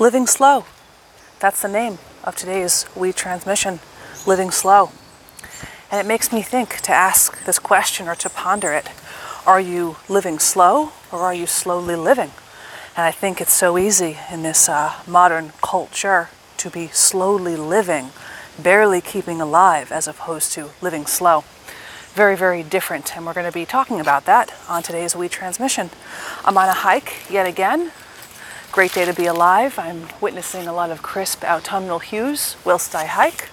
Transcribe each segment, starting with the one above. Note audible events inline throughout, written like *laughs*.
Living Slow. That's the name of today's Wee Transmission, Living Slow. And it makes me think to ask this question or to ponder it. Are you living slow or are you slowly living? And I think it's so easy in this uh, modern culture to be slowly living, barely keeping alive, as opposed to living slow. Very, very different. And we're going to be talking about that on today's Wee Transmission. I'm on a hike yet again. Great day to be alive. I'm witnessing a lot of crisp autumnal hues whilst I hike.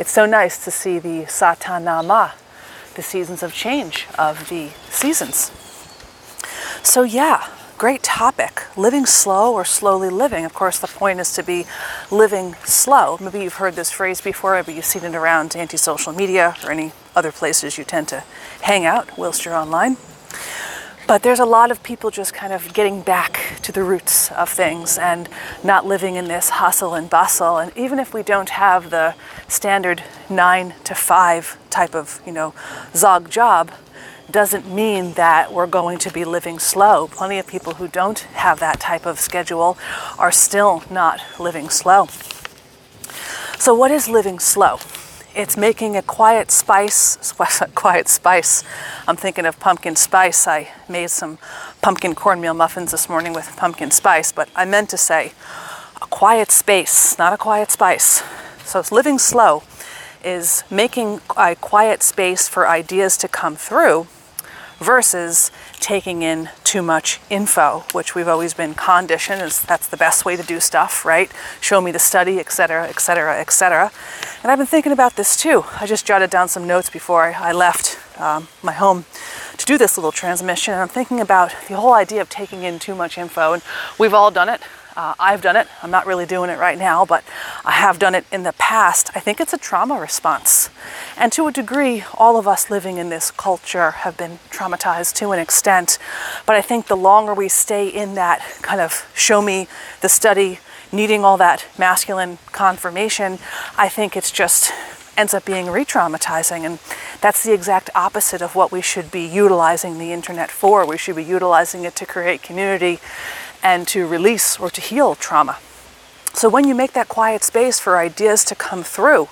It's so nice to see the Satanama, the seasons of change of the seasons. So, yeah, great topic. Living slow or slowly living. Of course, the point is to be living slow. Maybe you've heard this phrase before, maybe you've seen it around anti-social media or any other places you tend to hang out whilst you're online. But there's a lot of people just kind of getting back to the roots of things and not living in this hustle and bustle. And even if we don't have the standard nine to five type of, you know, zog job, doesn't mean that we're going to be living slow. Plenty of people who don't have that type of schedule are still not living slow. So, what is living slow? It's making a quiet spice, *laughs* quiet spice. I'm thinking of pumpkin spice. I made some pumpkin cornmeal muffins this morning with pumpkin spice, but I meant to say a quiet space, not a quiet spice. So it's living slow is making a quiet space for ideas to come through versus taking in too much info, which we've always been conditioned as that's the best way to do stuff, right? Show me the study, etc., etc., etc. And I've been thinking about this too. I just jotted down some notes before I left um, my home to do this little transmission. And I'm thinking about the whole idea of taking in too much info, and we've all done it. Uh, I've done it. I'm not really doing it right now, but I have done it in the past. I think it's a trauma response. And to a degree, all of us living in this culture have been traumatized to an extent. But I think the longer we stay in that kind of show me the study, needing all that masculine confirmation, I think it's just ends up being re traumatizing. And that's the exact opposite of what we should be utilizing the internet for. We should be utilizing it to create community and to release or to heal trauma. So when you make that quiet space for ideas to come through,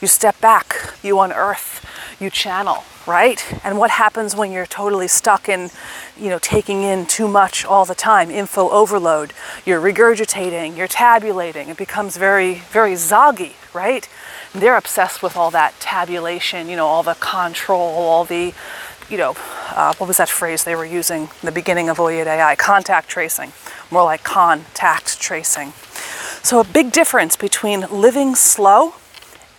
you step back, you unearth, you channel, right? And what happens when you're totally stuck in, you know, taking in too much all the time, info overload, you're regurgitating, you're tabulating, it becomes very, very zoggy, right? And they're obsessed with all that tabulation, you know, all the control, all the you know, uh, what was that phrase they were using in the beginning of Oyed AI? Contact tracing, more like contact tracing. So, a big difference between living slow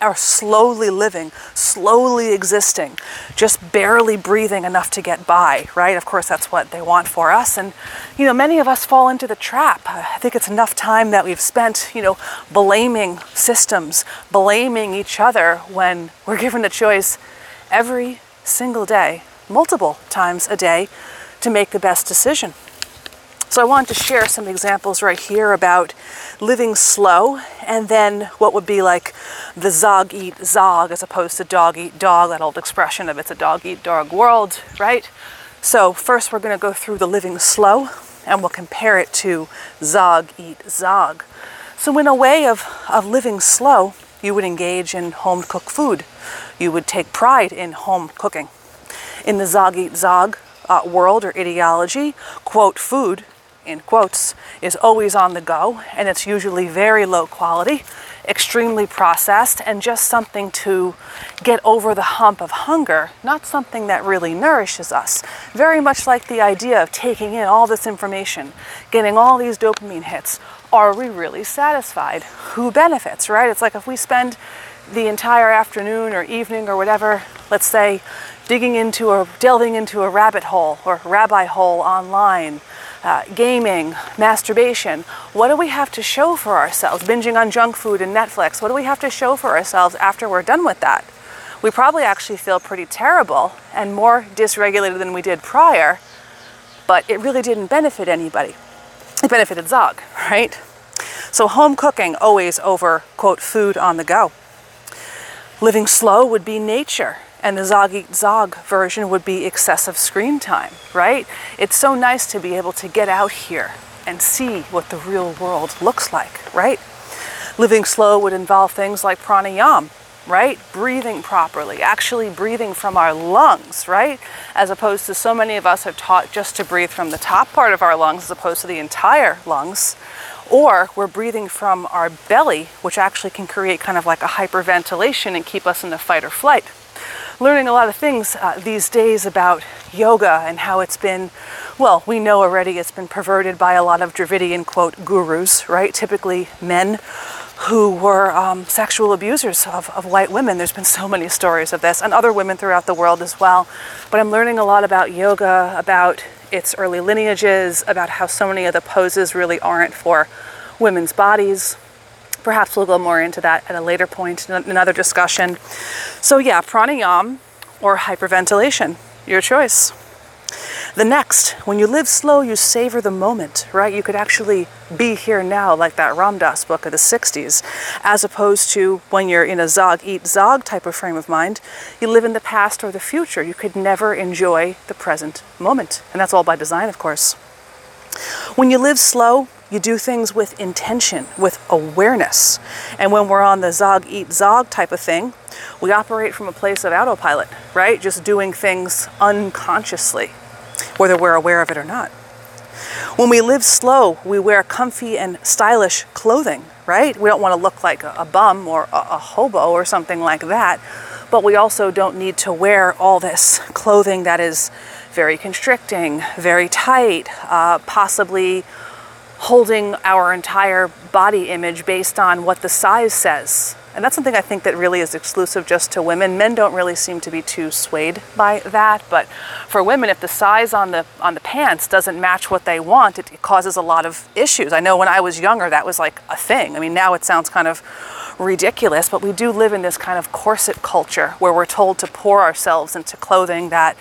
or slowly living, slowly existing, just barely breathing enough to get by, right? Of course, that's what they want for us. And, you know, many of us fall into the trap. I think it's enough time that we've spent, you know, blaming systems, blaming each other when we're given the choice every single day multiple times a day to make the best decision. So I wanted to share some examples right here about living slow and then what would be like the zog eat zog as opposed to dog eat dog, that old expression of it's a dog eat dog world, right? So first we're going to go through the living slow and we'll compare it to zog eat zog. So in a way of, of living slow, you would engage in home cooked food. You would take pride in home cooking in the Zog Eat Zog uh, world or ideology, quote, food, in quotes, is always on the go and it's usually very low quality, extremely processed, and just something to get over the hump of hunger, not something that really nourishes us. Very much like the idea of taking in all this information, getting all these dopamine hits. Are we really satisfied? Who benefits, right? It's like if we spend the entire afternoon or evening or whatever, let's say, digging into or delving into a rabbit hole or rabbi hole online, uh, gaming, masturbation. What do we have to show for ourselves? Binging on junk food and Netflix. What do we have to show for ourselves after we're done with that? We probably actually feel pretty terrible and more dysregulated than we did prior, but it really didn't benefit anybody. It benefited Zog, *laughs* right? So home cooking always over, quote, food on the go. Living slow would be nature and the Zog Eat Zog version would be excessive screen time, right? It's so nice to be able to get out here and see what the real world looks like, right? Living slow would involve things like pranayam, right? Breathing properly, actually breathing from our lungs, right? As opposed to so many of us are taught just to breathe from the top part of our lungs as opposed to the entire lungs. Or we're breathing from our belly, which actually can create kind of like a hyperventilation and keep us in the fight or flight. Learning a lot of things uh, these days about yoga and how it's been, well, we know already it's been perverted by a lot of Dravidian quote gurus, right? Typically men who were um, sexual abusers of, of white women. There's been so many stories of this, and other women throughout the world as well. But I'm learning a lot about yoga, about its early lineages, about how so many of the poses really aren't for women's bodies. Perhaps we'll go more into that at a later point in another discussion. So, yeah, pranayam or hyperventilation, your choice. The next, when you live slow, you savor the moment, right? You could actually be here now, like that Ram Dass book of the 60s, as opposed to when you're in a zog, eat, zog type of frame of mind, you live in the past or the future. You could never enjoy the present moment. And that's all by design, of course. When you live slow, you do things with intention, with awareness. And when we're on the zog, eat, zog type of thing, we operate from a place of autopilot, right? Just doing things unconsciously whether we're aware of it or not. When we live slow, we wear comfy and stylish clothing, right? We don't want to look like a, bum or a, a hobo or something like that, but we also don't need to wear all this clothing that is very constricting, very tight, uh, possibly holding our entire body image based on what the size says and that's something I think that really is exclusive just to women. Men don't really seem to be too swayed by that, but for women, if the size on the on the pants doesn't match what they want, it, it causes a lot of issues. I know when I was younger, that was like a thing. I mean, now it sounds kind of ridiculous, but we do live in this kind of corset culture where we're told to pour ourselves into clothing that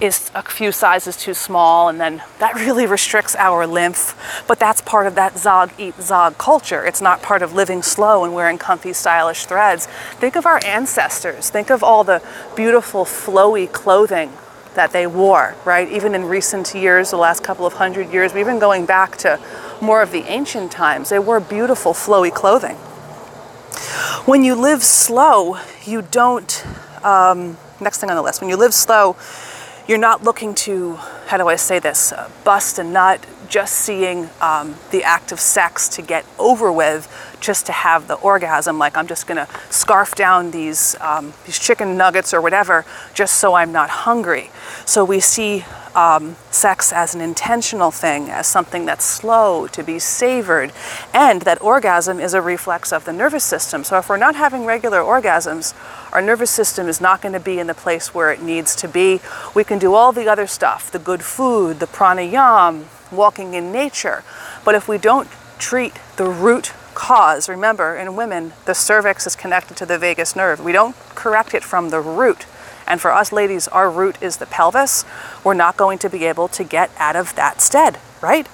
is a few sizes too small, and then that really restricts our lymph. But that's part of that zog eat zog culture. It's not part of living slow and wearing comfy, stylish threads. Think of our ancestors. Think of all the beautiful, flowy clothing that they wore, right? Even in recent years, the last couple of hundred years, we've been going back to more of the ancient times. They wore beautiful, flowy clothing. When you live slow, you don't, um, next thing on the list, when you live slow, you're not looking to, how do I say this, uh, bust a nut, just seeing um, the act of sex to get over with, just to have the orgasm. Like I'm just gonna scarf down these um, these chicken nuggets or whatever, just so I'm not hungry. So we see um, sex as an intentional thing, as something that's slow to be savored, and that orgasm is a reflex of the nervous system. So if we're not having regular orgasms, our nervous system is not going to be in the place where it needs to be. We can do all the other stuff the good food, the pranayam, walking in nature. But if we don't treat the root cause, remember in women, the cervix is connected to the vagus nerve. We don't correct it from the root. And for us ladies, our root is the pelvis. We're not going to be able to get out of that stead, right?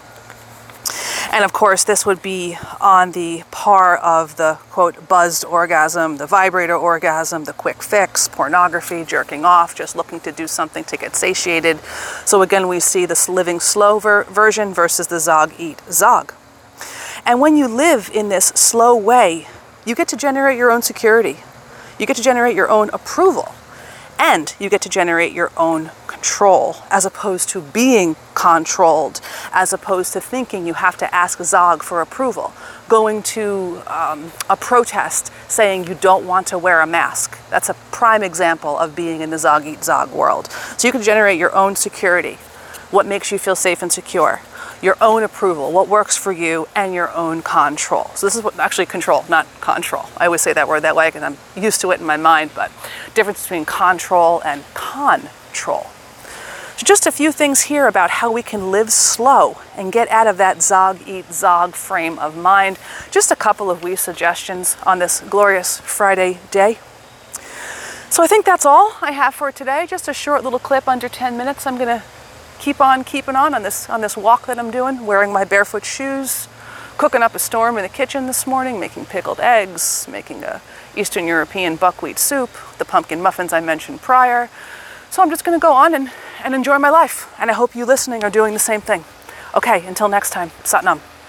And of course, this would be on the par of the quote buzzed orgasm, the vibrator orgasm, the quick fix, pornography, jerking off, just looking to do something to get satiated. So again, we see this living slow ver- version versus the zog eat zog. And when you live in this slow way, you get to generate your own security. You get to generate your own approval and you get to generate your own control as opposed to being controlled, as opposed to thinking you have to ask Zog for approval, going to um, a protest saying you don't want to wear a mask. That's a prime example of being in the Zog Eat Zog world. So you can generate your own security, what makes you feel safe and secure your own approval, what works for you, and your own control. So this is what actually control, not control. I always say that word that way because I'm used to it in my mind, but difference between control and control. Just a few things here about how we can live slow and get out of that zog eat zog frame of mind. Just a couple of wee suggestions on this glorious Friday day. So I think that's all I have for today. Just a short little clip under 10 minutes. I'm going to keep on keeping on on this on this walk that I'm doing, wearing my barefoot shoes, cooking up a storm in the kitchen this morning, making pickled eggs, making a Eastern European buckwheat soup, the pumpkin muffins I mentioned prior. So I'm just going to go on and, and enjoy my life. And I hope you listening are doing the same thing. Okay, until next time, Satnam.